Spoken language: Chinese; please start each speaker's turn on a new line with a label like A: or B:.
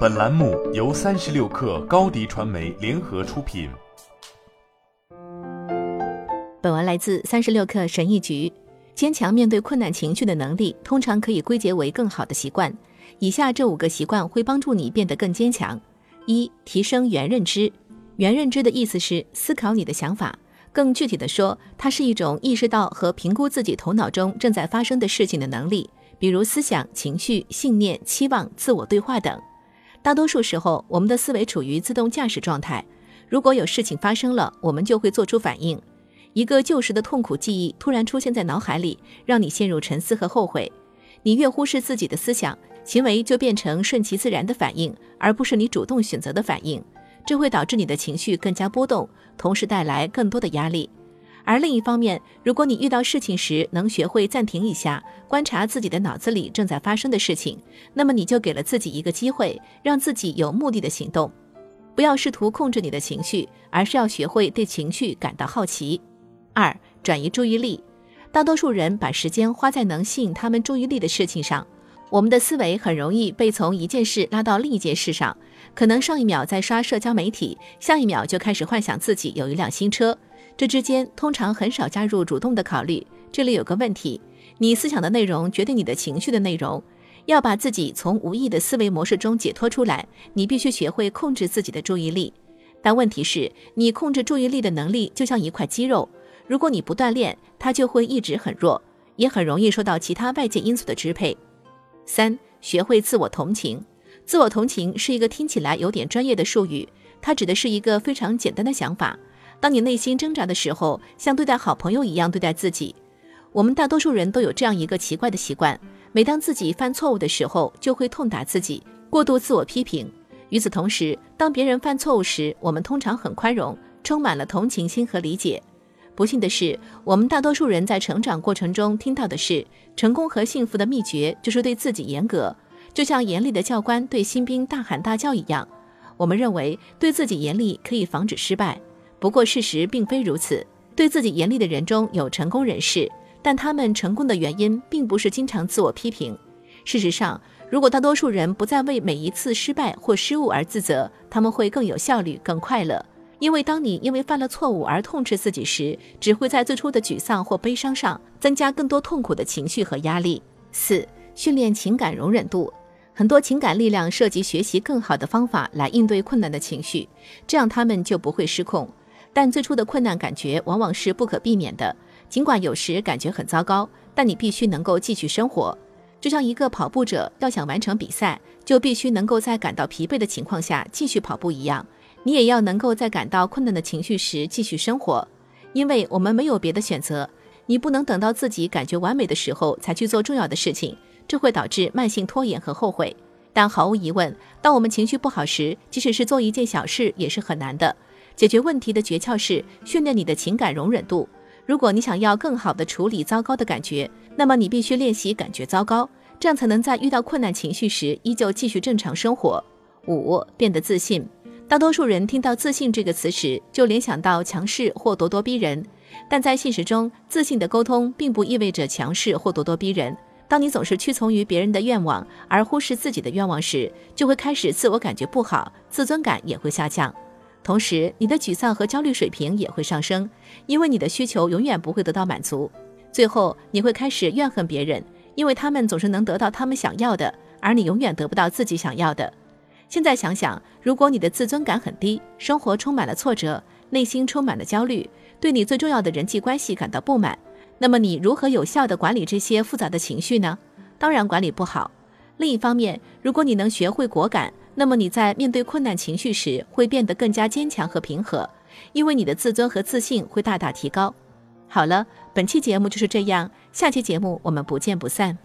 A: 本栏目由三十六氪高低传媒联合出品。
B: 本文来自三十六氪神译局。坚强面对困难情绪的能力，通常可以归结为更好的习惯。以下这五个习惯会帮助你变得更坚强：一、提升原认知。原认知的意思是思考你的想法，更具体的说，它是一种意识到和评估自己头脑中正在发生的事情的能力，比如思想、情绪、信念、期望、自我对话等。大多数时候，我们的思维处于自动驾驶状态。如果有事情发生了，我们就会做出反应。一个旧时的痛苦记忆突然出现在脑海里，让你陷入沉思和后悔。你越忽视自己的思想，行为就变成顺其自然的反应，而不是你主动选择的反应。这会导致你的情绪更加波动，同时带来更多的压力。而另一方面，如果你遇到事情时能学会暂停一下，观察自己的脑子里正在发生的事情，那么你就给了自己一个机会，让自己有目的的行动。不要试图控制你的情绪，而是要学会对情绪感到好奇。二、转移注意力。大多数人把时间花在能吸引他们注意力的事情上，我们的思维很容易被从一件事拉到另一件事上。可能上一秒在刷社交媒体，下一秒就开始幻想自己有一辆新车。这之间通常很少加入主动的考虑。这里有个问题：你思想的内容决定你的情绪的内容。要把自己从无意的思维模式中解脱出来，你必须学会控制自己的注意力。但问题是，你控制注意力的能力就像一块肌肉，如果你不锻炼，它就会一直很弱，也很容易受到其他外界因素的支配。三、学会自我同情。自我同情是一个听起来有点专业的术语，它指的是一个非常简单的想法。当你内心挣扎的时候，像对待好朋友一样对待自己。我们大多数人都有这样一个奇怪的习惯：每当自己犯错误的时候，就会痛打自己，过度自我批评。与此同时，当别人犯错误时，我们通常很宽容，充满了同情心和理解。不幸的是，我们大多数人在成长过程中听到的是，成功和幸福的秘诀就是对自己严格，就像严厉的教官对新兵大喊大叫一样。我们认为对自己严厉可以防止失败。不过，事实并非如此。对自己严厉的人中有成功人士，但他们成功的原因并不是经常自我批评。事实上，如果大多数人不再为每一次失败或失误而自责，他们会更有效率、更快乐。因为当你因为犯了错误而痛斥自己时，只会在最初的沮丧或悲伤上增加更多痛苦的情绪和压力。四、训练情感容忍度。很多情感力量涉及学习更好的方法来应对困难的情绪，这样他们就不会失控。但最初的困难感觉往往是不可避免的，尽管有时感觉很糟糕，但你必须能够继续生活。就像一个跑步者要想完成比赛，就必须能够在感到疲惫的情况下继续跑步一样，你也要能够在感到困难的情绪时继续生活，因为我们没有别的选择。你不能等到自己感觉完美的时候才去做重要的事情，这会导致慢性拖延和后悔。但毫无疑问，当我们情绪不好时，即使是做一件小事也是很难的。解决问题的诀窍是训练你的情感容忍度。如果你想要更好的处理糟糕的感觉，那么你必须练习感觉糟糕，这样才能在遇到困难情绪时依旧继续正常生活。五、变得自信。大多数人听到“自信”这个词时，就联想到强势或咄咄逼人，但在现实中，自信的沟通并不意味着强势或咄咄逼人。当你总是屈从于别人的愿望，而忽视自己的愿望时，就会开始自我感觉不好，自尊感也会下降。同时，你的沮丧和焦虑水平也会上升，因为你的需求永远不会得到满足。最后，你会开始怨恨别人，因为他们总是能得到他们想要的，而你永远得不到自己想要的。现在想想，如果你的自尊感很低，生活充满了挫折，内心充满了焦虑，对你最重要的人际关系感到不满，那么你如何有效地管理这些复杂的情绪呢？当然，管理不好。另一方面，如果你能学会果敢，那么你在面对困难情绪时会变得更加坚强和平和，因为你的自尊和自信会大大提高。好了，本期节目就是这样，下期节目我们不见不散。